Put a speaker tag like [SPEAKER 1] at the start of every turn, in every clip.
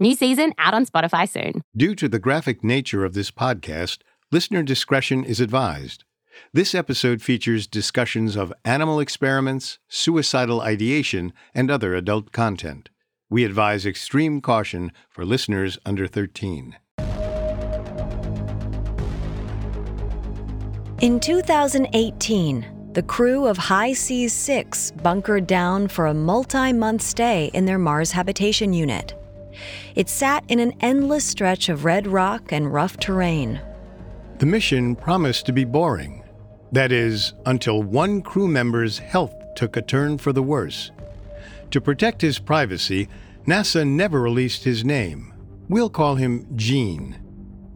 [SPEAKER 1] New season out on Spotify soon.
[SPEAKER 2] Due to the graphic nature of this podcast, listener discretion is advised. This episode features discussions of animal experiments, suicidal ideation, and other adult content. We advise extreme caution for listeners under 13.
[SPEAKER 3] In 2018, the crew of HI-SEAS 6 bunkered down for a multi month stay in their Mars habitation unit. It sat in an endless stretch of red rock and rough terrain.
[SPEAKER 2] The mission promised to be boring. That is, until one crew member's health took a turn for the worse. To protect his privacy, NASA never released his name. We'll call him Gene.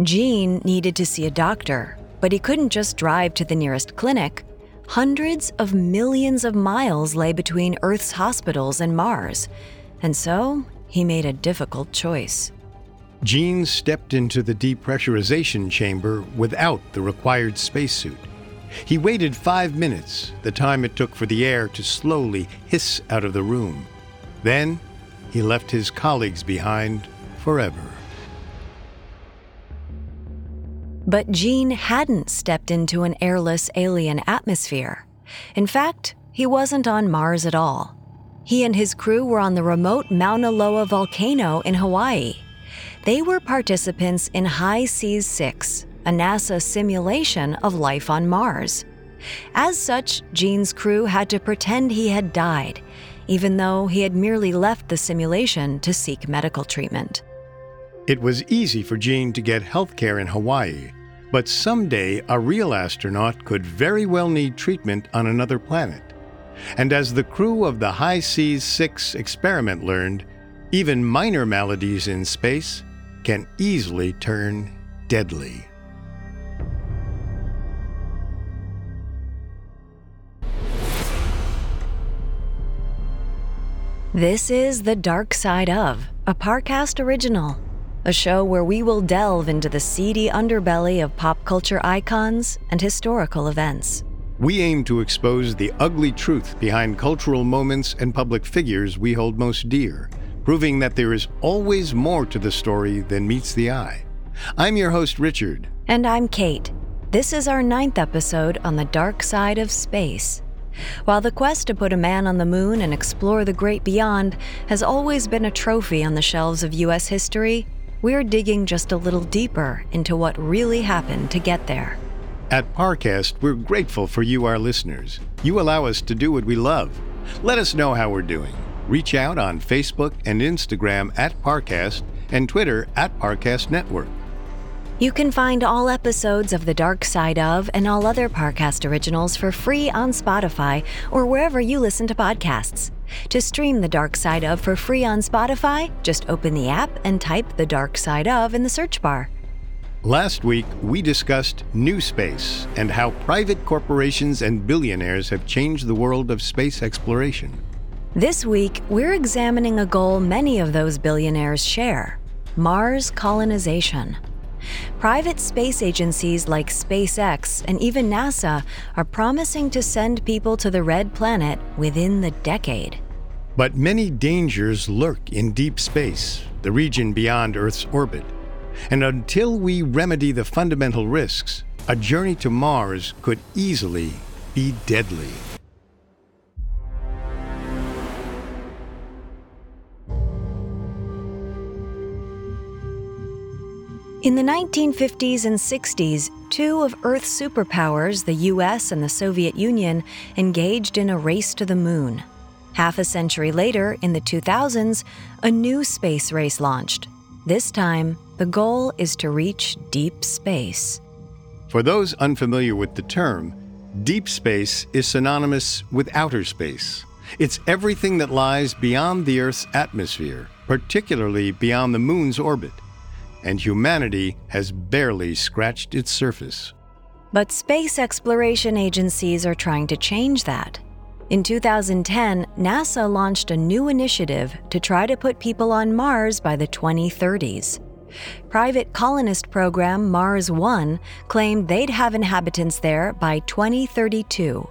[SPEAKER 3] Gene needed to see a doctor, but he couldn't just drive to the nearest clinic. Hundreds of millions of miles lay between Earth's hospitals and Mars, and so he made a difficult choice.
[SPEAKER 2] Gene stepped into the depressurization chamber without the required spacesuit. He waited five minutes, the time it took for the air to slowly hiss out of the room. Then he left his colleagues behind forever.
[SPEAKER 3] But Gene hadn't stepped into an airless alien atmosphere. In fact, he wasn't on Mars at all. He and his crew were on the remote Mauna Loa volcano in Hawaii. They were participants in HI-SEAS 6, a NASA simulation of life on Mars. As such, Gene's crew had to pretend he had died, even though he had merely left the simulation to seek medical treatment.
[SPEAKER 2] It was easy for Gene to get health care in Hawaii, but someday a real astronaut could very well need treatment on another planet. And as the crew of the HI-SEAS 6 experiment learned, even minor maladies in space can easily turn deadly.
[SPEAKER 3] This is The Dark Side of, a Parcast original, a show where we will delve into the seedy underbelly of pop culture icons and historical events.
[SPEAKER 2] We aim to expose the ugly truth behind cultural moments and public figures we hold most dear, proving that there is always more to the story than meets the eye. I'm your host, Richard.
[SPEAKER 3] And I'm Kate. This is our ninth episode on the dark side of space. While the quest to put a man on the moon and explore the great beyond has always been a trophy on the shelves of U.S. history, we're digging just a little deeper into what really happened to get there.
[SPEAKER 2] At Parcast, we're grateful for you, our listeners. You allow us to do what we love. Let us know how we're doing. Reach out on Facebook and Instagram at Parcast and Twitter at Parcast Network.
[SPEAKER 3] You can find all episodes of The Dark Side of and all other Parcast originals for free on Spotify or wherever you listen to podcasts. To stream The Dark Side of for free on Spotify, just open the app and type The Dark Side of in the search bar.
[SPEAKER 2] Last week, we discussed New Space and how private corporations and billionaires have changed the world of space exploration.
[SPEAKER 3] This week, we're examining a goal many of those billionaires share Mars colonization. Private space agencies like SpaceX and even NASA are promising to send people to the red planet within the decade.
[SPEAKER 2] But many dangers lurk in deep space, the region beyond Earth's orbit. And until we remedy the fundamental risks, a journey to Mars could easily be deadly.
[SPEAKER 3] In the 1950s and 60s, two of Earth's superpowers, the US and the Soviet Union, engaged in a race to the moon. Half a century later, in the 2000s, a new space race launched. This time, the goal is to reach deep space.
[SPEAKER 2] For those unfamiliar with the term, deep space is synonymous with outer space. It's everything that lies beyond the Earth's atmosphere, particularly beyond the Moon's orbit and humanity has barely scratched its surface.
[SPEAKER 3] But space exploration agencies are trying to change that. In 2010, NASA launched a new initiative to try to put people on Mars by the 2030s. Private colonist program Mars One claimed they'd have inhabitants there by 2032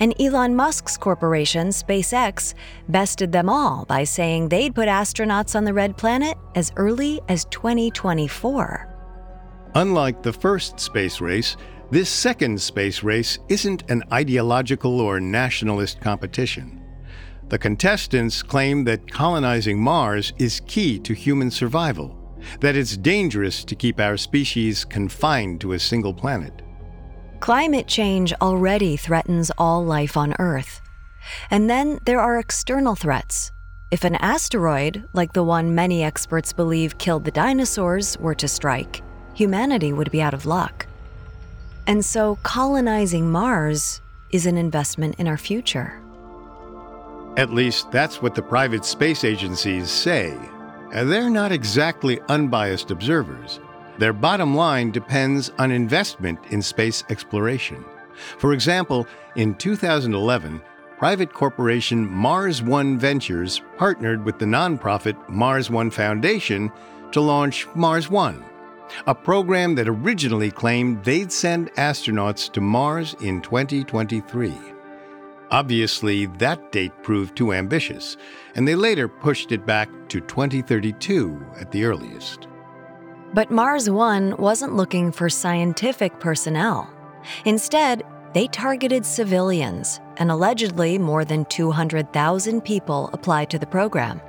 [SPEAKER 3] and Elon Musk's corporation, SpaceX, bested them all by saying they'd put astronauts on the red planet as early as 2024.
[SPEAKER 2] Unlike the first space race, this second space race isn't an ideological or nationalist competition. The contestants claim that colonizing Mars is key to human survival, that it's dangerous to keep our species confined to a single planet.
[SPEAKER 3] Climate change already threatens all life on Earth. And then there are external threats. If an asteroid, like the one many experts believe killed the dinosaurs, were to strike, humanity would be out of luck. And so colonizing Mars is an investment in our future.
[SPEAKER 2] At least that's what the private space agencies say. They're not exactly unbiased observers. Their bottom line depends on investment in space exploration. For example, in 2011, private corporation Mars One Ventures partnered with the nonprofit Mars One Foundation to launch Mars One, a program that originally claimed they'd send astronauts to Mars in 2023. Obviously, that date proved too ambitious, and they later pushed it back to 2032 at the earliest.
[SPEAKER 3] But Mars One wasn't looking for scientific personnel. Instead, they targeted civilians, and allegedly more than 200,000 people applied to the program.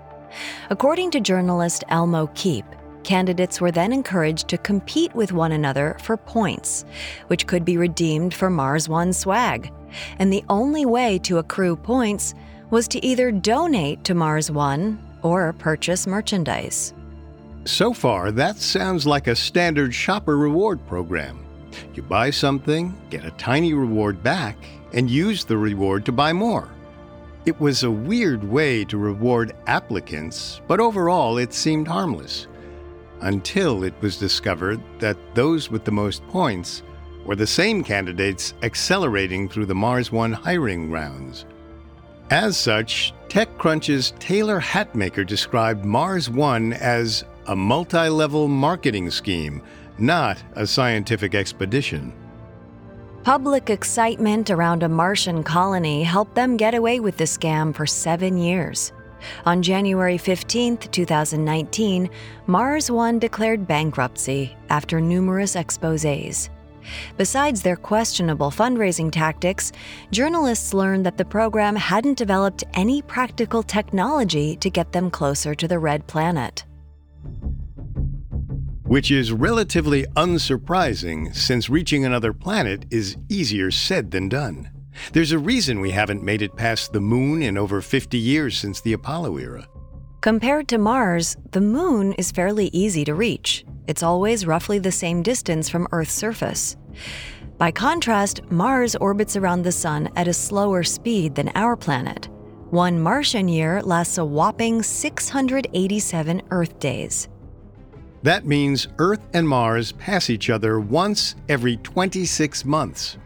[SPEAKER 3] According to journalist Elmo Keep, candidates were then encouraged to compete with one another for points, which could be redeemed for Mars One swag. And the only way to accrue points was to either donate to Mars One or purchase merchandise.
[SPEAKER 2] So far, that sounds like a standard shopper reward program. You buy something, get a tiny reward back, and use the reward to buy more. It was a weird way to reward applicants, but overall it seemed harmless. Until it was discovered that those with the most points were the same candidates accelerating through the Mars One hiring rounds. As such, TechCrunch's Taylor Hatmaker described Mars One as a multi level marketing scheme, not a scientific expedition.
[SPEAKER 3] Public excitement around a Martian colony helped them get away with the scam for seven years. On January 15, 2019, Mars One declared bankruptcy after numerous exposes. Besides their questionable fundraising tactics, journalists learned that the program hadn't developed any practical technology to get them closer to the red planet
[SPEAKER 2] which is relatively unsurprising since reaching another planet is easier said than done. There's a reason we haven't made it past the moon in over 50 years since the Apollo era.
[SPEAKER 3] Compared to Mars, the moon is fairly easy to reach. It's always roughly the same distance from Earth's surface. By contrast, Mars orbits around the sun at a slower speed than our planet. One Martian year lasts a whopping 687 Earth days.
[SPEAKER 2] That means Earth and Mars pass each other once every 26 months.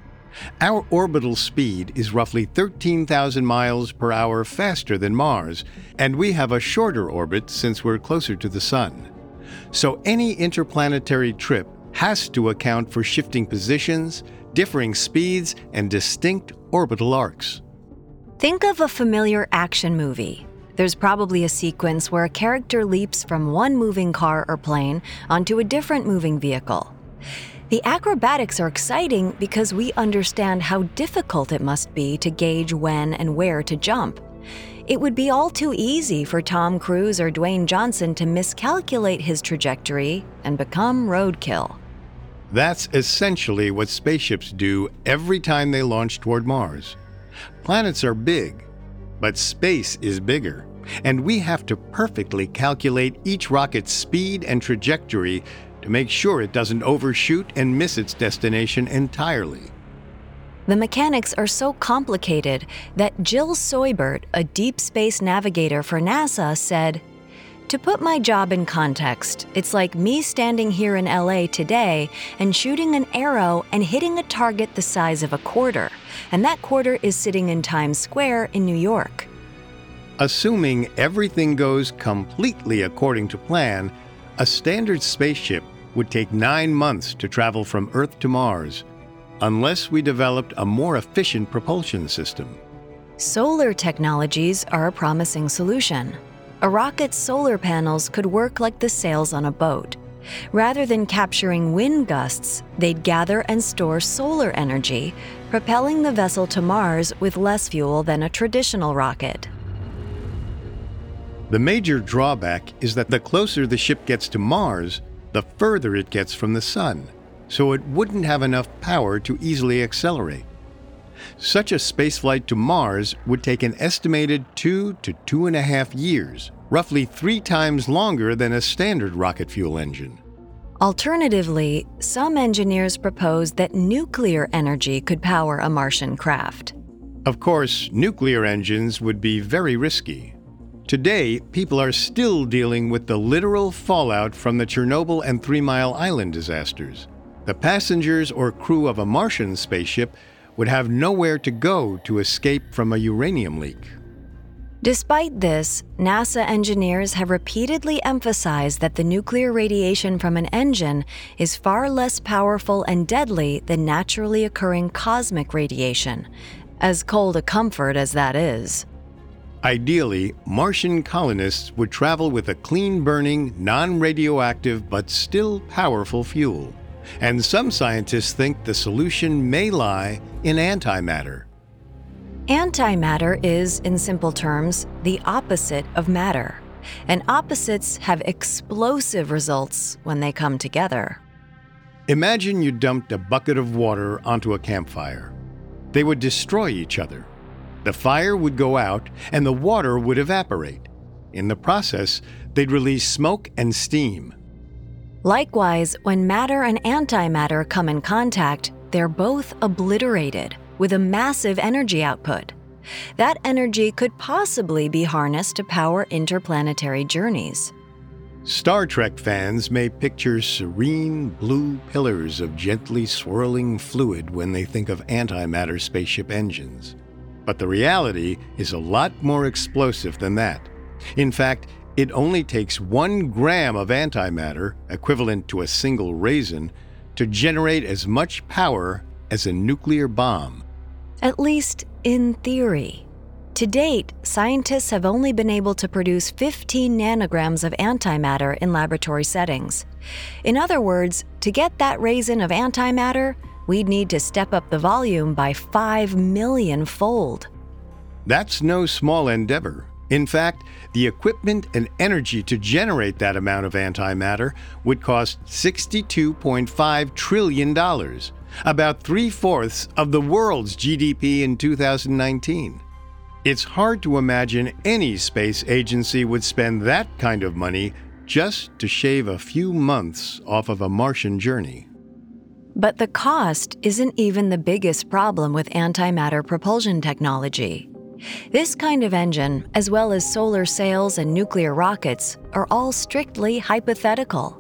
[SPEAKER 2] Our orbital speed is roughly 13,000 miles per hour faster than Mars, and we have a shorter orbit since we're closer to the Sun. So any interplanetary trip has to account for shifting positions, differing speeds, and distinct orbital arcs.
[SPEAKER 3] Think of a familiar action movie. There's probably a sequence where a character leaps from one moving car or plane onto a different moving vehicle. The acrobatics are exciting because we understand how difficult it must be to gauge when and where to jump. It would be all too easy for Tom Cruise or Dwayne Johnson to miscalculate his trajectory and become roadkill.
[SPEAKER 2] That's essentially what spaceships do every time they launch toward Mars. Planets are big, but space is bigger, and we have to perfectly calculate each rocket's speed and trajectory to make sure it doesn't overshoot and miss its destination entirely.
[SPEAKER 3] The mechanics are so complicated that Jill Seubert, a deep space navigator for NASA, said, To put my job in context, it's like me standing here in LA today and shooting an arrow and hitting a target the size of a quarter, and that quarter is sitting in Times Square in New York.
[SPEAKER 2] Assuming everything goes completely according to plan, a standard spaceship would take nine months to travel from Earth to Mars unless we developed a more efficient propulsion system.
[SPEAKER 3] Solar technologies are a promising solution. A rocket's solar panels could work like the sails on a boat. Rather than capturing wind gusts, they'd gather and store solar energy, propelling the vessel to Mars with less fuel than a traditional rocket.
[SPEAKER 2] The major drawback is that the closer the ship gets to Mars, the further it gets from the Sun so it wouldn't have enough power to easily accelerate. Such a spaceflight to Mars would take an estimated two to two and a half years, roughly three times longer than a standard rocket fuel engine.
[SPEAKER 3] Alternatively, some engineers propose that nuclear energy could power a Martian craft.
[SPEAKER 2] Of course, nuclear engines would be very risky. Today, people are still dealing with the literal fallout from the Chernobyl and Three Mile Island disasters. The passengers or crew of a Martian spaceship would have nowhere to go to escape from a uranium leak.
[SPEAKER 3] Despite this, NASA engineers have repeatedly emphasized that the nuclear radiation from an engine is far less powerful and deadly than naturally occurring cosmic radiation, as cold a comfort as that is.
[SPEAKER 2] Ideally, Martian colonists would travel with a clean burning, non radioactive, but still powerful fuel and some scientists think the solution may lie in antimatter.
[SPEAKER 3] Antimatter is, in simple terms, the opposite of matter, and opposites have explosive results when they come together.
[SPEAKER 2] Imagine you dumped a bucket of water onto a campfire. They would destroy each other. The fire would go out and the water would evaporate. In the process, they'd release smoke and steam.
[SPEAKER 3] Likewise, when matter and antimatter come in contact, they're both obliterated with a massive energy output. That energy could possibly be harnessed to power interplanetary journeys.
[SPEAKER 2] Star Trek fans may picture serene blue pillars of gently swirling fluid when they think of antimatter spaceship engines. But the reality is a lot more explosive than that. In fact, it only takes one gram of antimatter, equivalent to a single raisin, to generate as much power as a nuclear bomb.
[SPEAKER 3] At least in theory. To date, scientists have only been able to produce 15 nanograms of antimatter in laboratory settings. In other words, to get that raisin of antimatter, we'd need to step up the volume by 5 million fold.
[SPEAKER 2] That's no small endeavor, in fact, the equipment and energy to generate that amount of antimatter would cost $62.5 trillion, about three fourths of the world's GDP in 2019. It's hard to imagine any space agency would spend that kind of money just to shave a few months off of a Martian journey.
[SPEAKER 3] But the cost isn't even the biggest problem with antimatter propulsion technology. This kind of engine, as well as solar sails and nuclear rockets, are all strictly hypothetical.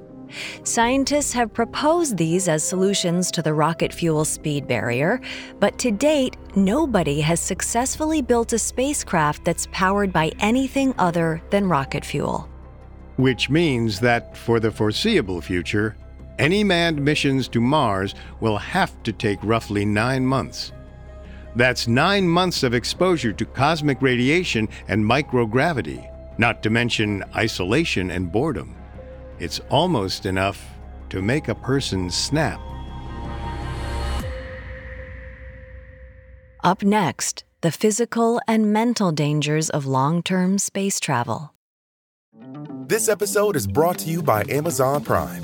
[SPEAKER 3] Scientists have proposed these as solutions to the rocket fuel speed barrier, but to date, nobody has successfully built a spacecraft that's powered by anything other than rocket fuel.
[SPEAKER 2] which means that for the foreseeable future, any manned missions to Mars will have to take roughly nine months. That's nine months of exposure to cosmic radiation and microgravity, not to mention isolation and boredom. It's almost enough to make a person snap.
[SPEAKER 3] Up next, the physical and mental dangers of long term space travel.
[SPEAKER 4] This episode is brought to you by Amazon Prime.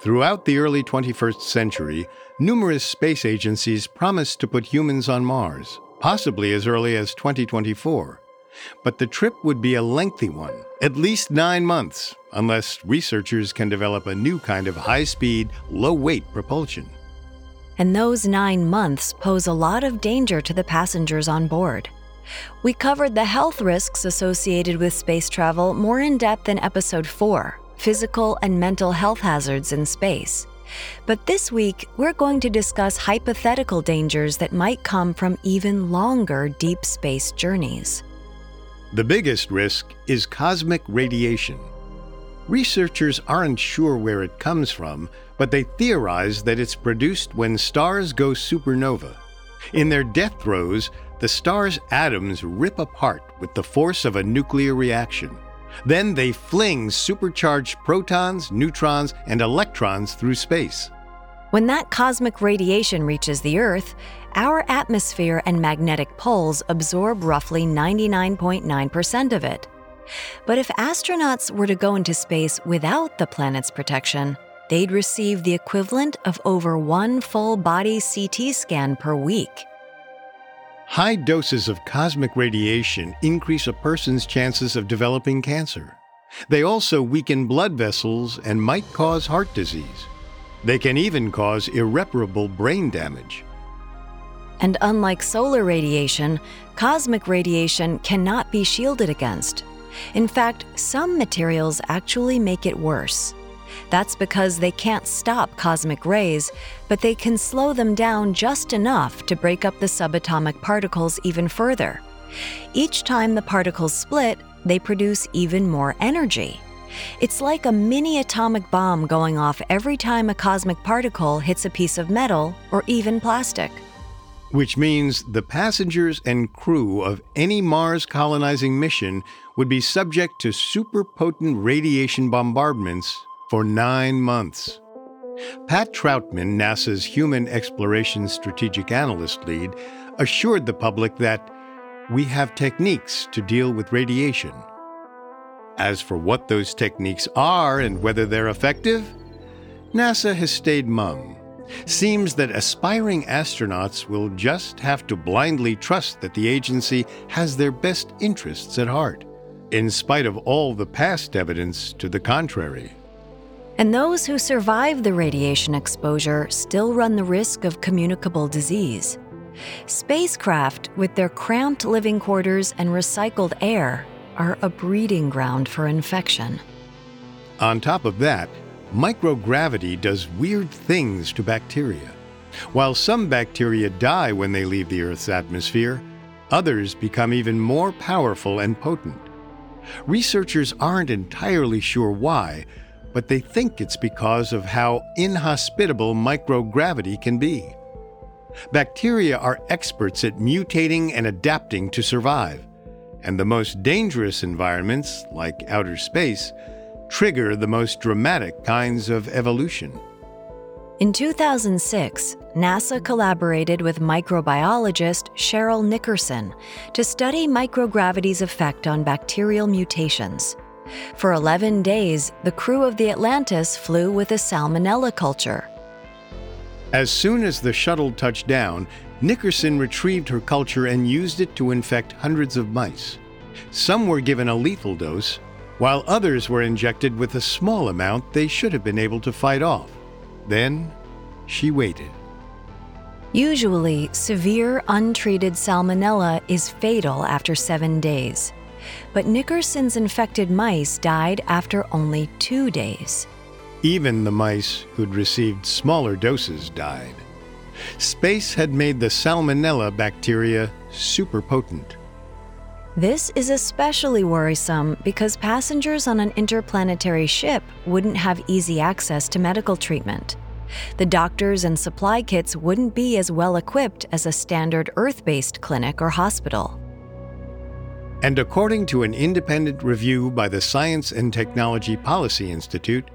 [SPEAKER 2] Throughout the early 21st century, numerous space agencies promised to put humans on Mars, possibly as early as 2024. But the trip would be a lengthy one, at least nine months, unless researchers can develop a new kind of high speed, low weight propulsion.
[SPEAKER 3] And those nine months pose a lot of danger to the passengers on board. We covered the health risks associated with space travel more in depth in episode 4 Physical and Mental Health Hazards in Space. But this week, we're going to discuss hypothetical dangers that might come from even longer deep space journeys.
[SPEAKER 2] The biggest risk is cosmic radiation. Researchers aren't sure where it comes from, but they theorize that it's produced when stars go supernova. In their death throes, the star's atoms rip apart with the force of a nuclear reaction. Then they fling supercharged protons, neutrons, and electrons through space.
[SPEAKER 3] When that cosmic radiation reaches the Earth, our atmosphere and magnetic poles absorb roughly 99.9% of it. But if astronauts were to go into space without the planet's protection, they'd receive the equivalent of over one full body CT scan per week.
[SPEAKER 2] High doses of cosmic radiation increase a person's chances of developing cancer. They also weaken blood vessels and might cause heart disease. They can even cause irreparable brain damage.
[SPEAKER 3] And unlike solar radiation, cosmic radiation cannot be shielded against. In fact, some materials actually make it worse. That's because they can't stop cosmic rays, but they can slow them down just enough to break up the subatomic particles even further. Each time the particles split, they produce even more energy. It's like a mini atomic bomb going off every time a cosmic particle hits a piece of metal or even plastic.
[SPEAKER 2] Which means the passengers and crew of any Mars colonizing mission would be subject to super potent radiation bombardments for nine months. Pat Troutman, NASA's Human Exploration Strategic Analyst lead, assured the public that we have techniques to deal with radiation. As for what those techniques are and whether they're effective, NASA has stayed mum. Seems that aspiring astronauts will just have to blindly trust that the agency has their best interests at heart, in spite of all the past evidence to the contrary.
[SPEAKER 3] And those who survive the radiation exposure still run the risk of communicable disease. Spacecraft, with their cramped living quarters and recycled air, are a breeding ground for infection.
[SPEAKER 2] On top of that, microgravity does weird things to bacteria. While some bacteria die when they leave the Earth's atmosphere, others become even more powerful and potent. Researchers aren't entirely sure why, but they think it's because of how inhospitable microgravity can be. Bacteria are experts at mutating and adapting to survive, and the most dangerous environments, like outer space, trigger the most dramatic kinds of evolution.
[SPEAKER 3] In 2006, NASA collaborated with microbiologist Cheryl Nickerson to study microgravity's effect on bacterial mutations. For 11 days, the crew of the Atlantis flew with a salmonella culture.
[SPEAKER 2] As soon as the shuttle touched down, Nickerson retrieved her culture and used it to infect hundreds of mice. Some were given a lethal dose, while others were injected with a small amount they should have been able to fight off. Then she waited.
[SPEAKER 3] Usually, severe untreated salmonella is fatal after seven days. But Nickerson's infected mice died after only two days.
[SPEAKER 2] Even the mice who'd received smaller doses died. Space had made the salmonella bacteria super potent.
[SPEAKER 3] This is especially worrisome because passengers on an interplanetary ship wouldn't have easy access to medical treatment. The doctors and supply kits wouldn't be as well equipped as a standard Earth based clinic or hospital.
[SPEAKER 2] And according to an independent review by the Science and Technology Policy Institute,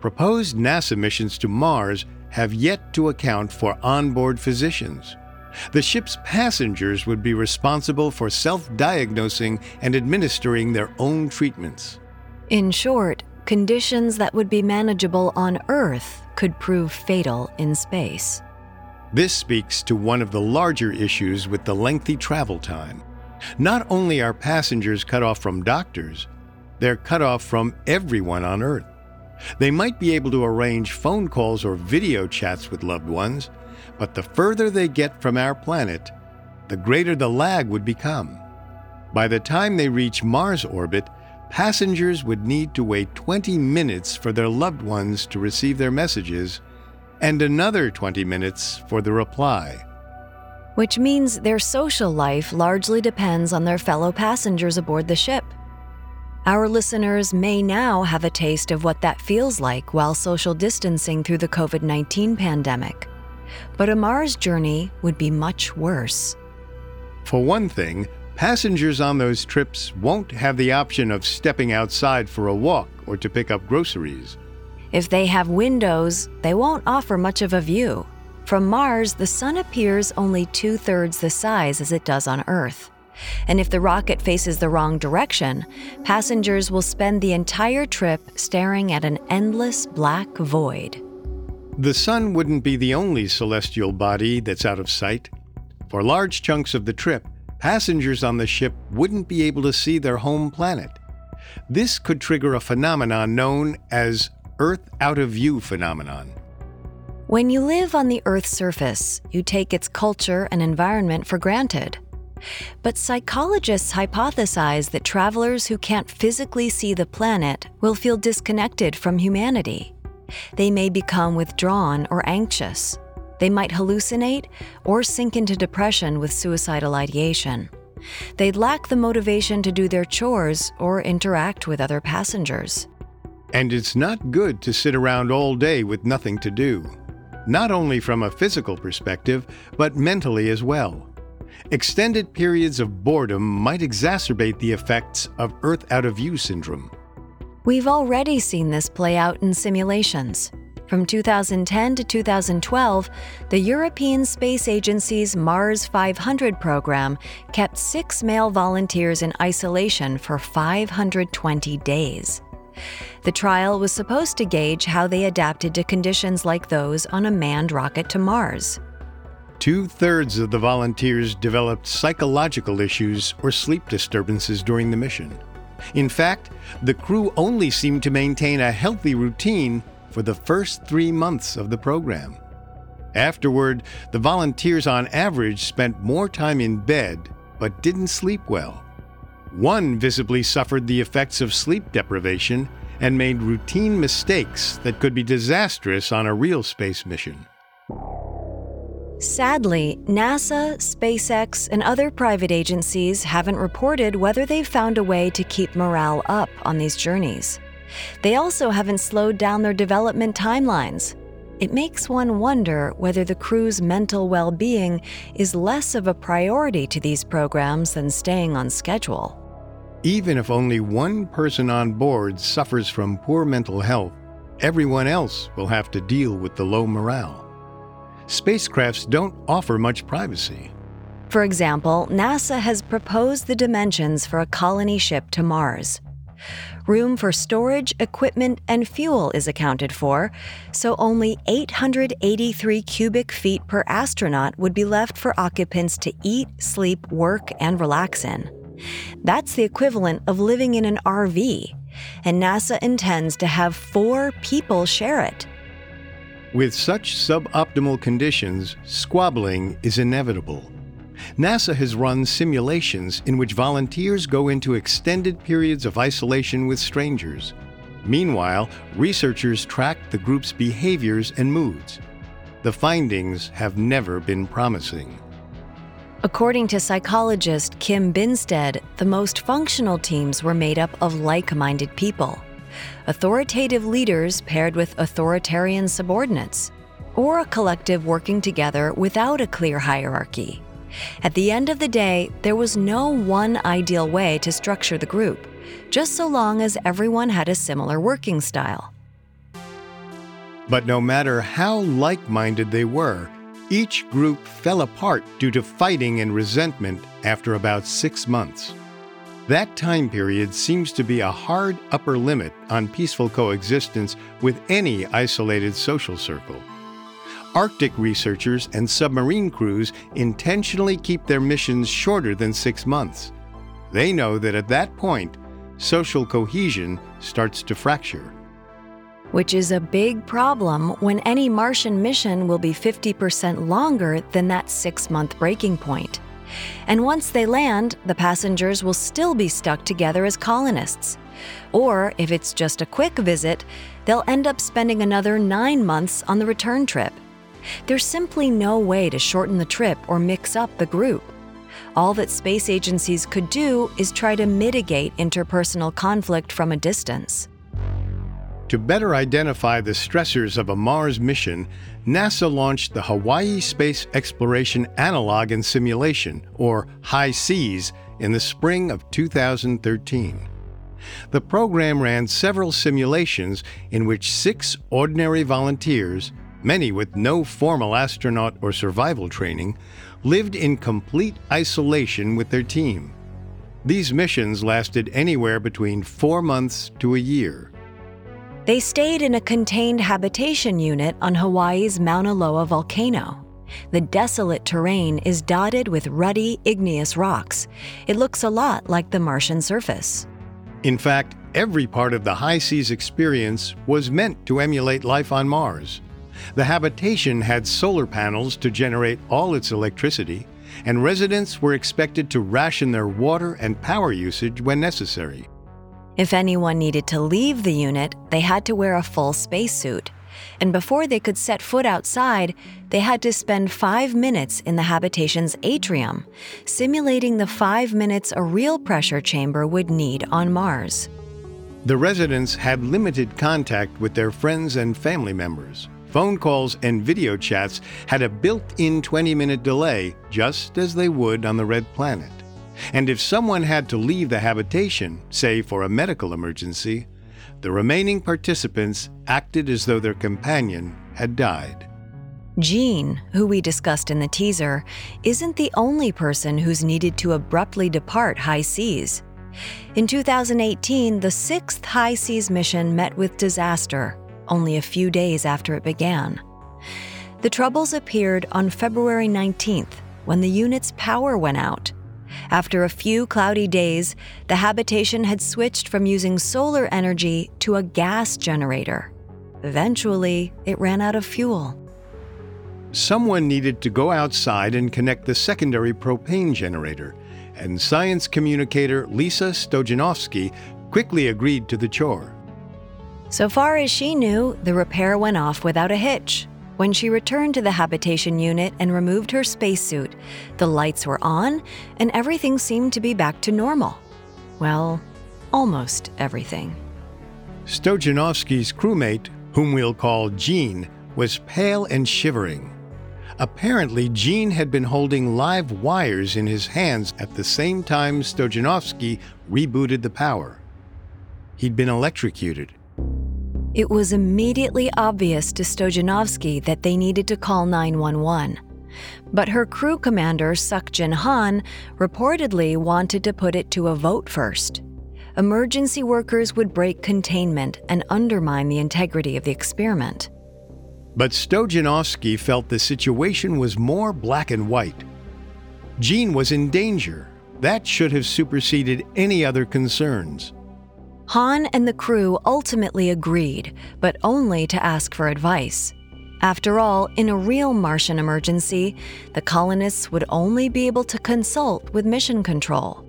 [SPEAKER 2] proposed NASA missions to Mars have yet to account for onboard physicians. The ship's passengers would be responsible for self diagnosing and administering their own treatments.
[SPEAKER 3] In short, conditions that would be manageable on Earth could prove fatal in space.
[SPEAKER 2] This speaks to one of the larger issues with the lengthy travel time. Not only are passengers cut off from doctors, they're cut off from everyone on Earth. They might be able to arrange phone calls or video chats with loved ones, but the further they get from our planet, the greater the lag would become. By the time they reach Mars orbit, passengers would need to wait 20 minutes for their loved ones to receive their messages and another 20 minutes for the reply.
[SPEAKER 3] Which means their social life largely depends on their fellow passengers aboard the ship. Our listeners may now have a taste of what that feels like while social distancing through the COVID 19 pandemic. But a Mars journey would be much worse.
[SPEAKER 2] For one thing, passengers on those trips won't have the option of stepping outside for a walk or to pick up groceries.
[SPEAKER 3] If they have windows, they won't offer much of a view. From Mars, the sun appears only two thirds the size as it does on Earth. And if the rocket faces the wrong direction, passengers will spend the entire trip staring at an endless black void.
[SPEAKER 2] The sun wouldn't be the only celestial body that's out of sight. For large chunks of the trip, passengers on the ship wouldn't be able to see their home planet. This could trigger a phenomenon known as Earth out of view phenomenon.
[SPEAKER 3] When you live on the Earth's surface, you take its culture and environment for granted. But psychologists hypothesize that travelers who can't physically see the planet will feel disconnected from humanity. They may become withdrawn or anxious. They might hallucinate or sink into depression with suicidal ideation. They'd lack the motivation to do their chores or interact with other passengers.
[SPEAKER 2] And it's not good to sit around all day with nothing to do, not only from a physical perspective, but mentally as well. Extended periods of boredom might exacerbate the effects of Earth out of view syndrome.
[SPEAKER 3] We've already seen this play out in simulations. From 2010 to 2012, the European Space Agency's Mars 500 program kept six male volunteers in isolation for 520 days. The trial was supposed to gauge how they adapted to conditions like those on a manned rocket to Mars.
[SPEAKER 2] Two thirds of the volunteers developed psychological issues or sleep disturbances during the mission. In fact, the crew only seemed to maintain a healthy routine for the first three months of the program. Afterward, the volunteers on average spent more time in bed but didn't sleep well. One visibly suffered the effects of sleep deprivation and made routine mistakes that could be disastrous on a real space mission.
[SPEAKER 3] Sadly, NASA, SpaceX, and other private agencies haven't reported whether they've found a way to keep morale up on these journeys. They also haven't slowed down their development timelines. It makes one wonder whether the crew's mental well being is less of a priority to these programs than staying on schedule.
[SPEAKER 2] Even if only one person on board suffers from poor mental health, everyone else will have to deal with the low morale spacecrafts don't offer much privacy.
[SPEAKER 3] For example, NASA has proposed the dimensions for a colony ship to Mars. Room for storage, equipment, and fuel is accounted for, so only 883 cubic feet per astronaut would be left for occupants to eat, sleep, work, and relax in. That's the equivalent of living in an RV, and NASA intends to have four people share it.
[SPEAKER 2] With such suboptimal conditions, squabbling is inevitable. NASA has run simulations in which volunteers go into extended periods of isolation with strangers. Meanwhile, researchers track the group's behaviors and moods. The findings have never been promising.
[SPEAKER 3] According to psychologist Kim Binsted, the most functional teams were made up of like minded people authoritative leaders paired with authoritarian subordinates, or a collective working together without a clear hierarchy. At the end of the day, there was no one ideal way to structure the group, just so long as everyone had a similar working style.
[SPEAKER 2] But no matter how like minded they were, each group fell apart due to fighting and resentment after about six months. That time period seems to be a hard upper limit on peaceful coexistence with any isolated social circle. Arctic researchers and submarine crews intentionally keep their missions shorter than six months. They know that at that point, social cohesion starts to fracture.
[SPEAKER 3] Which is a big problem when any Martian mission will be 50% longer than that six month breaking point. And once they land, the passengers will still be stuck together as colonists. Or, if it's just a quick visit, they'll end up spending another nine months on the return trip. There's simply no way to shorten the trip or mix up the group. All that space agencies could do is try to mitigate interpersonal conflict from a distance.
[SPEAKER 2] To better identify the stressors of a Mars mission, NASA launched the Hawaii Space Exploration Analog and Simulation, or HI-SEAS, in the spring of 2013. The program ran several simulations in which six ordinary volunteers, many with no formal astronaut or survival training, lived in complete isolation with their team. These missions lasted anywhere between four months to a year.
[SPEAKER 3] They stayed in a contained habitation unit on Hawaii's Mauna Loa volcano. The desolate terrain is dotted with ruddy, igneous rocks. It looks a lot like the Martian surface.
[SPEAKER 2] In fact, every part of the HI-SEAS experience was meant to emulate life on Mars. The habitation had solar panels to generate all its electricity, and residents were expected to ration their water and power usage when necessary.
[SPEAKER 3] If anyone needed to leave the unit, they had to wear a full spacesuit. And before they could set foot outside, they had to spend five minutes in the habitation's atrium, simulating the five minutes a real pressure chamber would need on Mars.
[SPEAKER 2] The residents had limited contact with their friends and family members. Phone calls and video chats had a built in 20 minute delay, just as they would on the Red Planet. And if someone had to leave the habitation, say for a medical emergency, the remaining participants acted as though their companion had died.
[SPEAKER 3] Gene, who we discussed in the teaser, isn't the only person who's needed to abruptly depart HI-SEAS. In 2018, the sixth HI-SEAS mission met with disaster, only a few days after it began. The troubles appeared on February 19th when the unit's power went out. After a few cloudy days, the habitation had switched from using solar energy to a gas generator. Eventually, it ran out of fuel.
[SPEAKER 2] Someone needed to go outside and connect the secondary propane generator, and science communicator Lisa Stojanovski quickly agreed to the chore.
[SPEAKER 3] So far as she knew, the repair went off without a hitch. When she returned to the habitation unit and removed her spacesuit, the lights were on and everything seemed to be back to normal. Well, almost everything.
[SPEAKER 2] Stojanovski's crewmate, whom we'll call Gene, was pale and shivering. Apparently, Gene had been holding live wires in his hands at the same time Stojanovski rebooted the power. He'd been electrocuted.
[SPEAKER 3] It was immediately obvious to Stojanovski that they needed to call 911. But her crew commander, Sukjin Han, reportedly wanted to put it to a vote first. Emergency workers would break containment and undermine the integrity of the experiment.
[SPEAKER 2] But Stojanovski felt the situation was more black and white. Gene was in danger. That should have superseded any other concerns.
[SPEAKER 3] Han and the crew ultimately agreed, but only to ask for advice. After all, in a real Martian emergency, the colonists would only be able to consult with mission control.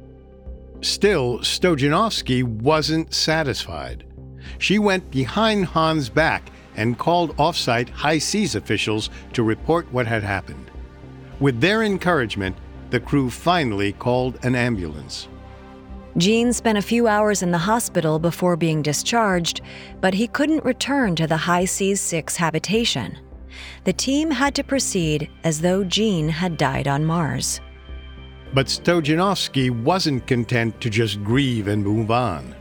[SPEAKER 2] Still, Stojanovski wasn't satisfied. She went behind Han's back and called offsite HI-SEAS officials to report what had happened. With their encouragement, the crew finally called an ambulance.
[SPEAKER 3] Gene spent a few hours in the hospital before being discharged, but he couldn't return to the HI-SEAS 6 habitation. The team had to proceed as though Gene had died on Mars.
[SPEAKER 2] But Stojanovski wasn't content to just grieve and move on.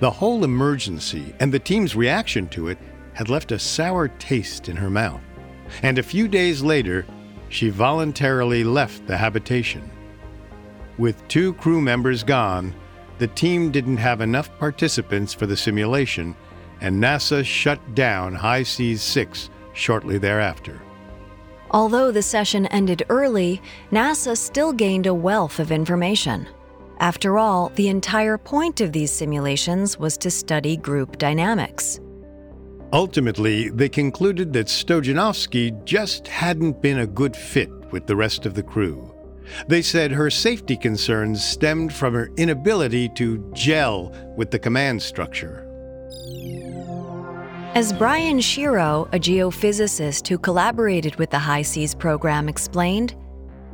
[SPEAKER 2] The whole emergency and the team's reaction to it had left a sour taste in her mouth, and a few days later, she voluntarily left the habitation. With two crew members gone, the team didn't have enough participants for the simulation, and NASA shut down HI-SEAS 6 shortly thereafter.
[SPEAKER 3] Although the session ended early, NASA still gained a wealth of information. After all, the entire point of these simulations was to study group dynamics.
[SPEAKER 2] Ultimately, they concluded that Stojanovski just hadn't been a good fit with the rest of the crew. They said her safety concerns stemmed from her inability to gel with the command structure.
[SPEAKER 3] As Brian Shiro, a geophysicist who collaborated with the HI-SEAS program, explained,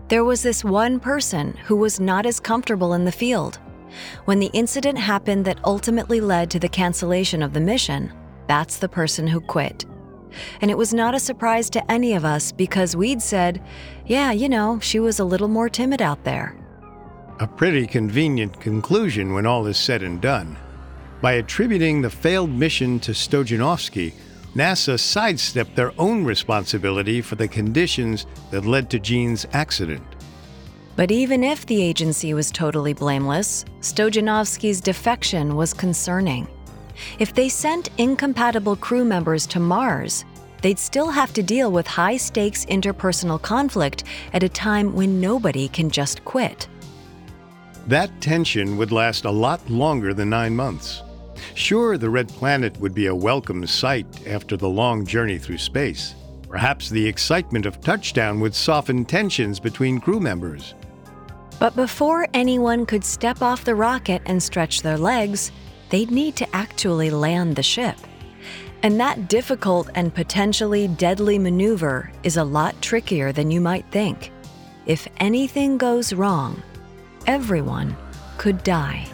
[SPEAKER 3] there was this one person who was not as comfortable in the field. When the incident happened that ultimately led to the cancellation of the mission, that's the person who quit. And it was not a surprise to any of us because we'd said, yeah, you know, she was a little more timid out there.
[SPEAKER 2] A pretty convenient conclusion when all is said and done. By attributing the failed mission to Stojanovski, NASA sidestepped their own responsibility for the conditions that led to Gene's accident.
[SPEAKER 3] But even if the agency was totally blameless, Stojanovski's defection was concerning. If they sent incompatible crew members to Mars, they'd still have to deal with high stakes interpersonal conflict at a time when nobody can just quit.
[SPEAKER 2] That tension would last a lot longer than nine months. Sure, the Red Planet would be a welcome sight after the long journey through space. Perhaps the excitement of touchdown would soften tensions between crew members.
[SPEAKER 3] But before anyone could step off the rocket and stretch their legs, they'd need to actually land the ship. And that difficult and potentially deadly maneuver is a lot trickier than you might think. If anything goes wrong, everyone could die.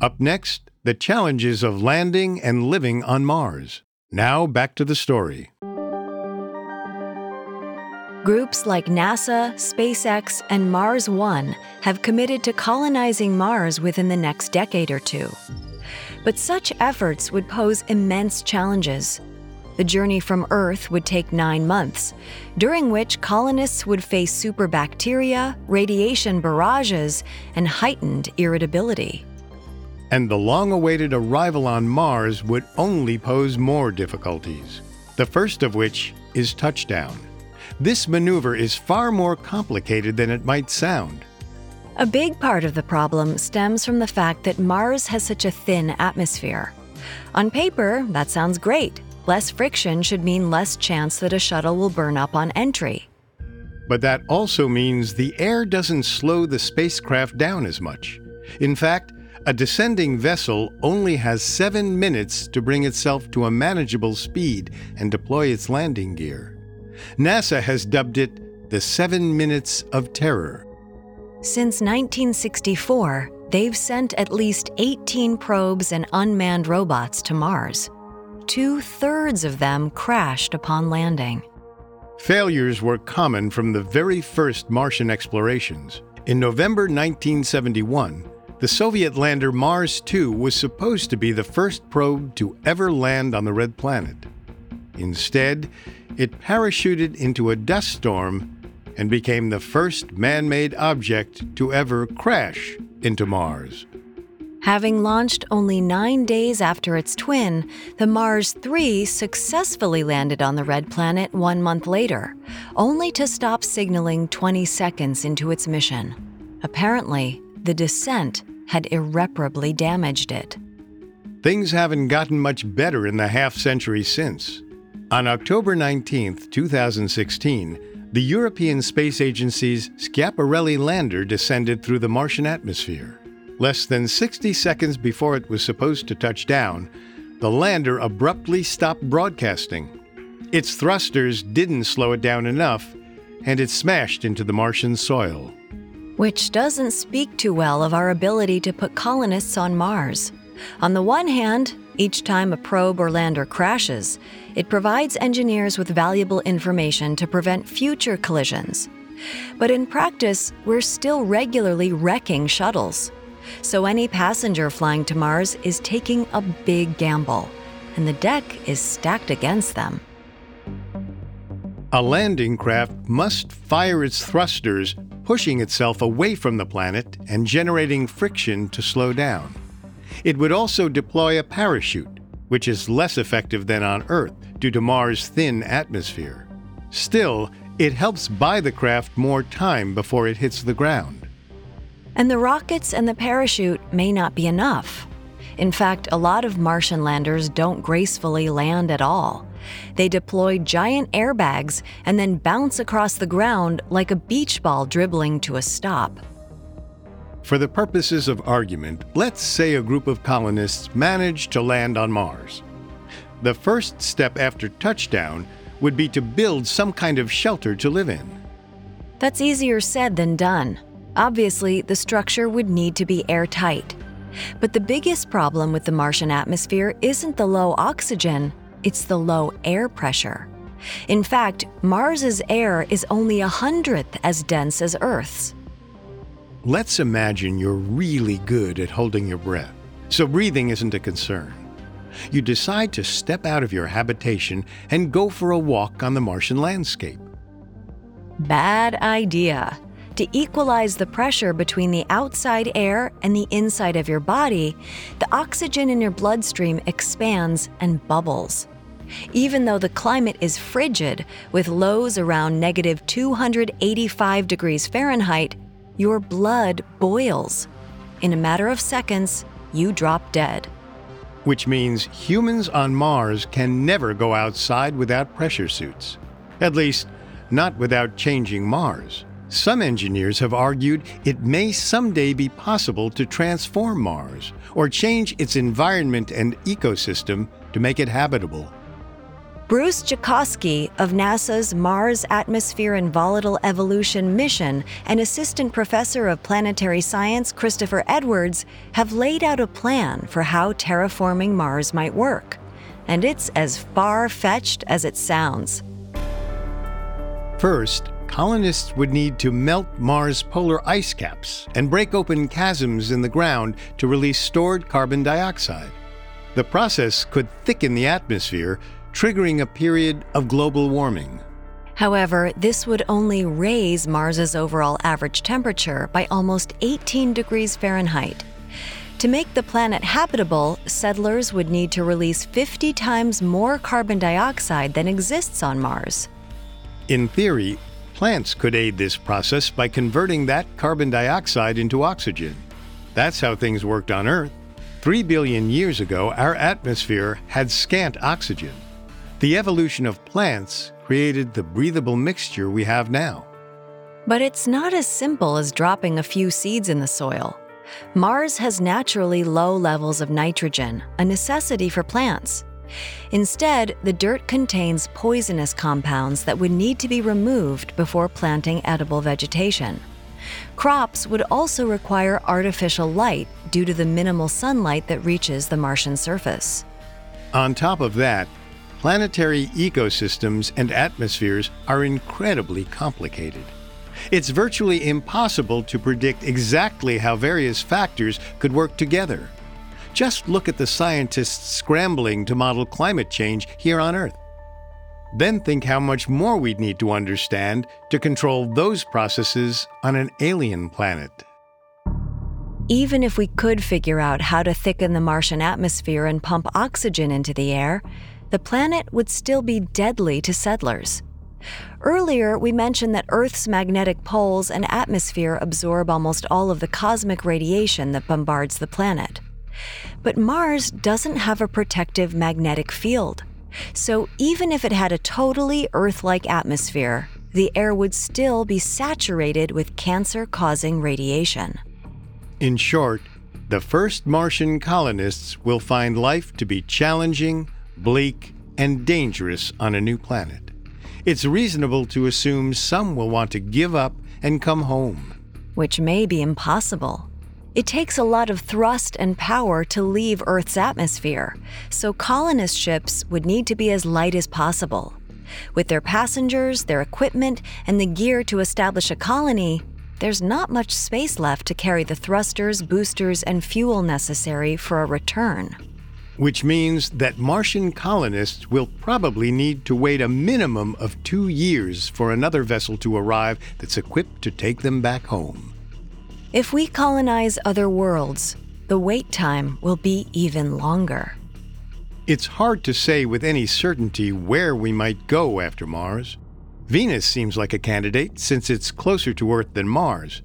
[SPEAKER 2] Up next, the challenges of landing and living on Mars. Now back to the story.
[SPEAKER 3] Groups like NASA, SpaceX, and Mars One have committed to colonizing Mars within the next decade or two. But such efforts would pose immense challenges. The journey from Earth would take nine months, during which colonists would face superbacteria, radiation barrages, and heightened irritability.
[SPEAKER 2] And the long awaited arrival on Mars would only pose more difficulties. The first of which is touchdown. This maneuver is far more complicated than it might sound.
[SPEAKER 3] A big part of the problem stems from the fact that Mars has such a thin atmosphere. On paper, that sounds great. Less friction should mean less chance that a shuttle will burn up on entry.
[SPEAKER 2] But that also means the air doesn't slow the spacecraft down as much. In fact, a descending vessel only has seven minutes to bring itself to a manageable speed and deploy its landing gear. NASA has dubbed it the Seven Minutes of Terror.
[SPEAKER 3] Since 1964, they've sent at least 18 probes and unmanned robots to Mars. Two thirds of them crashed upon landing.
[SPEAKER 2] Failures were common from the very first Martian explorations. In November 1971, the Soviet lander Mars 2 was supposed to be the first probe to ever land on the Red Planet. Instead, it parachuted into a dust storm and became the first man made object to ever crash into Mars.
[SPEAKER 3] Having launched only nine days after its twin, the Mars 3 successfully landed on the red planet one month later, only to stop signaling 20 seconds into its mission. Apparently, the descent had irreparably damaged it.
[SPEAKER 2] Things haven't gotten much better in the half century since. On October 19, 2016, the European Space Agency's Schiaparelli lander descended through the Martian atmosphere. Less than 60 seconds before it was supposed to touch down, the lander abruptly stopped broadcasting. Its thrusters didn't slow it down enough, and it smashed into the Martian soil
[SPEAKER 3] which doesn't speak too well of our ability to put colonists on Mars. On the one hand, each time a probe or lander crashes, it provides engineers with valuable information to prevent future collisions. But in practice, we're still regularly wrecking shuttles. So any passenger flying to Mars is taking a big gamble, and the deck is stacked against them.
[SPEAKER 2] A landing craft must fire its thrusters pushing itself away from the planet and generating friction to slow down. It would also deploy a parachute, which is less effective than on Earth due to Mars' thin atmosphere. Still, it helps buy the craft more time before it hits the ground.
[SPEAKER 3] And the rockets and the parachute may not be enough. In fact, a lot of Martian landers don't gracefully land at all. They deploy giant airbags and then bounce across the ground like a beach ball dribbling to a stop.
[SPEAKER 2] For the purposes of argument, let's say a group of colonists manage to land on Mars. The first step after touchdown would be to build some kind of shelter to live in.
[SPEAKER 3] That's easier said than done. Obviously, the structure would need to be airtight. But the biggest problem with the Martian atmosphere isn't the low oxygen, it's the low air pressure. In fact, Mars's air is only a hundredth as dense as Earth's.
[SPEAKER 2] Let's imagine you're really good at holding your breath, so breathing isn't a concern. You decide to step out of your habitation and go for a walk on the Martian landscape.
[SPEAKER 3] Bad idea. To equalize the pressure between the outside air and the inside of your body, the oxygen in your bloodstream expands and bubbles. Even though the climate is frigid, with lows around negative 285 degrees Fahrenheit, your blood boils. In a matter of seconds, you drop dead.
[SPEAKER 2] Which means humans on Mars can never go outside without pressure suits. At least, not without changing Mars. Some engineers have argued it may someday be possible to transform Mars or change its environment and ecosystem to make it habitable.
[SPEAKER 3] Bruce Gutowski of NASA's Mars Atmosphere and Volatile Evolution mission and assistant professor of planetary science Christopher Edwards have laid out a plan for how terraforming Mars might work. And it's as far fetched as it sounds.
[SPEAKER 2] First, colonists would need to melt Mars' polar ice caps and break open chasms in the ground to release stored carbon dioxide. The process could thicken the atmosphere triggering a period of global warming.
[SPEAKER 3] However, this would only raise Mars's overall average temperature by almost 18 degrees Fahrenheit. To make the planet habitable, settlers would need to release 50 times more carbon dioxide than exists on Mars.
[SPEAKER 2] In theory, plants could aid this process by converting that carbon dioxide into oxygen. That's how things worked on Earth. Three billion years ago, our atmosphere had scant oxygen. The evolution of plants created the breathable mixture we have now.
[SPEAKER 3] But it's not as simple as dropping a few seeds in the soil. Mars has naturally low levels of nitrogen, a necessity for plants. Instead, the dirt contains poisonous compounds that would need to be removed before planting edible vegetation. Crops would also require artificial light due to the minimal sunlight that reaches the Martian surface.
[SPEAKER 2] On top of that, planetary ecosystems and atmospheres are incredibly complicated. It's virtually impossible to predict exactly how various factors could work together. Just look at the scientists scrambling to model climate change here on Earth. Then think how much more we'd need to understand to control those processes on an alien planet.
[SPEAKER 3] Even if we could figure out how to thicken the Martian atmosphere and pump oxygen into the air, the planet would still be deadly to settlers. Earlier, we mentioned that Earth's magnetic poles and atmosphere absorb almost all of the cosmic radiation that bombards the planet. But Mars doesn't have a protective magnetic field. So even if it had a totally Earth like atmosphere, the air would still be saturated with cancer causing radiation.
[SPEAKER 2] In short, the first Martian colonists will find life to be challenging, bleak, and dangerous on a new planet. It's reasonable to assume some will want to give up and come home.
[SPEAKER 3] Which may be impossible. It takes a lot of thrust and power to leave Earth's atmosphere, so colonist ships would need to be as light as possible. With their passengers, their equipment, and the gear to establish a colony, there's not much space left to carry the thrusters, boosters, and fuel necessary for a return.
[SPEAKER 2] Which means that Martian colonists will probably need to wait a minimum of two years for another vessel to arrive that's equipped to take them back home.
[SPEAKER 3] If we colonize other worlds, the wait time will be even longer.
[SPEAKER 2] It's hard to say with any certainty where we might go after Mars. Venus seems like a candidate since it's closer to Earth than Mars,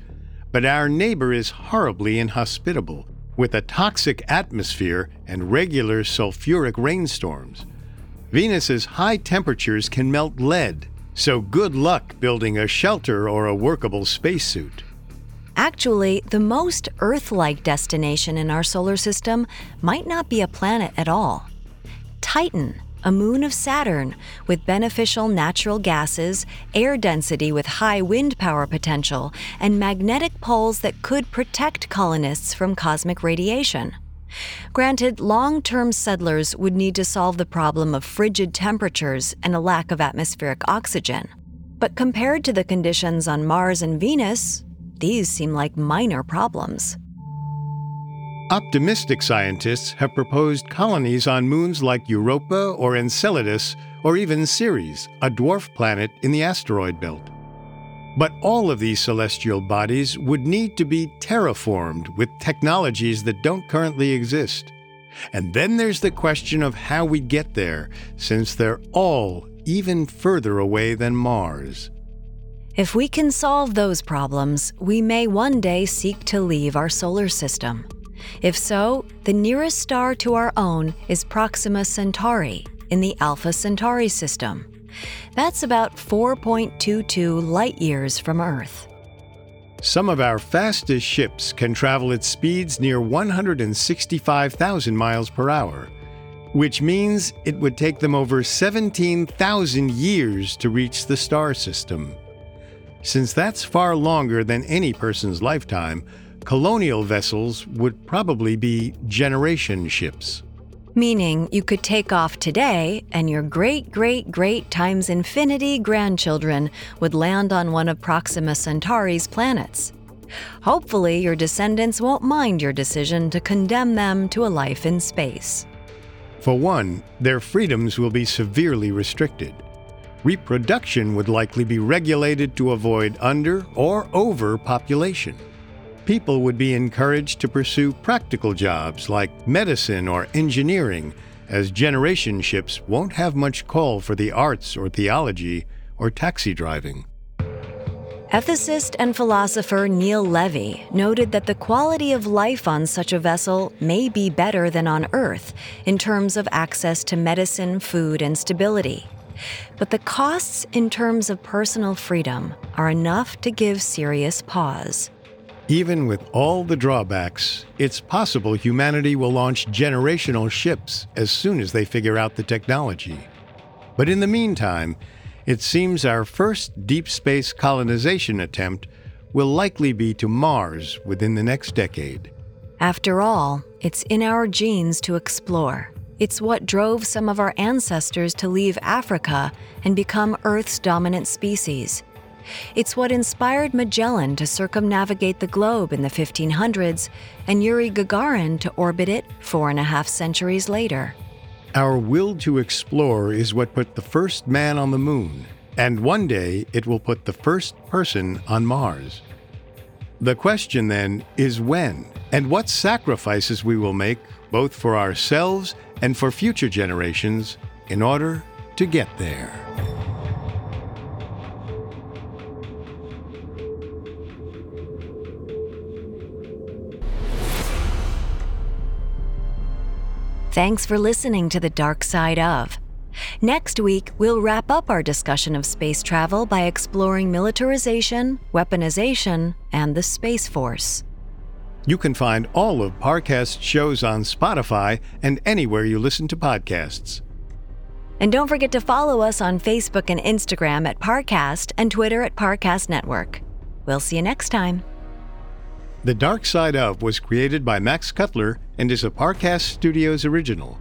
[SPEAKER 2] but our neighbor is horribly inhospitable, with a toxic atmosphere and regular sulfuric rainstorms. Venus's high temperatures can melt lead, so good luck building a shelter or a workable spacesuit.
[SPEAKER 3] Actually, the most Earth like destination in our solar system might not be a planet at all. Titan, a moon of Saturn with beneficial natural gases, air density with high wind power potential, and magnetic poles that could protect colonists from cosmic radiation. Granted, long term settlers would need to solve the problem of frigid temperatures and a lack of atmospheric oxygen. But compared to the conditions on Mars and Venus, these seem like minor problems.
[SPEAKER 2] Optimistic scientists have proposed colonies on moons like Europa or Enceladus, or even Ceres, a dwarf planet in the asteroid belt. But all of these celestial bodies would need to be terraformed with technologies that don't currently exist. And then there's the question of how we get there, since they're all even further away than Mars.
[SPEAKER 3] If we can solve those problems, we may one day seek to leave our solar system. If so, the nearest star to our own is Proxima Centauri in the Alpha Centauri system. That's about 4.22 light years from Earth.
[SPEAKER 2] Some of our fastest ships can travel at speeds near 165,000 miles per hour, which means it would take them over 17,000 years to reach the star system. Since that's far longer than any person's lifetime, colonial vessels would probably be generation ships.
[SPEAKER 3] Meaning you could take off today and your great great great times infinity grandchildren would land on one of Proxima Centauri's planets. Hopefully, your descendants won't mind your decision to condemn them to a life in space.
[SPEAKER 2] For one, their freedoms will be severely restricted reproduction would likely be regulated to avoid under or overpopulation. People would be encouraged to pursue practical jobs like medicine or engineering, as generation ships won't have much call for the arts or theology or taxi driving.
[SPEAKER 3] Ethicist and philosopher Neil Levy noted that the quality of life on such a vessel may be better than on Earth in terms of access to medicine, food, and stability. But the costs in terms of personal freedom are enough to give serious pause.
[SPEAKER 2] Even with all the drawbacks, it's possible humanity will launch generational ships as soon as they figure out the technology. But in the meantime, it seems our first deep space colonization attempt will likely be to Mars within the next decade.
[SPEAKER 3] After all, it's in our genes to explore. It's what drove some of our ancestors to leave Africa and become Earth's dominant species. It's what inspired Magellan to circumnavigate the globe in the 1500s and Yuri Gagarin to orbit it four and a half centuries later.
[SPEAKER 2] Our will to explore is what put the first man on the moon, and one day it will put the first person on Mars. The question then is when, and what sacrifices we will make, both for ourselves and for future generations, in order to get there.
[SPEAKER 3] Thanks for listening to The Dark Side of. Next week, we'll wrap up our discussion of space travel by exploring militarization, weaponization, and the Space Force.
[SPEAKER 2] You can find all of Parcast's shows on Spotify and anywhere you listen to podcasts.
[SPEAKER 3] And don't forget to follow us on Facebook and Instagram at Parcast and Twitter at Parcast Network. We'll see you next time.
[SPEAKER 2] The Dark Side of was created by Max Cutler and is a Parcast Studios original.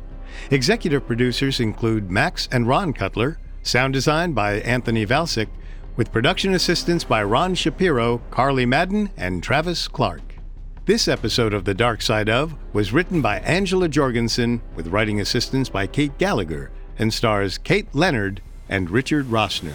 [SPEAKER 2] Executive producers include Max and Ron Cutler, sound design by Anthony Vilchis, with production assistance by Ron Shapiro, Carly Madden, and Travis Clark. This episode of The Dark Side of was written by Angela Jorgensen with writing assistance by Kate Gallagher and stars Kate Leonard and Richard Rossner.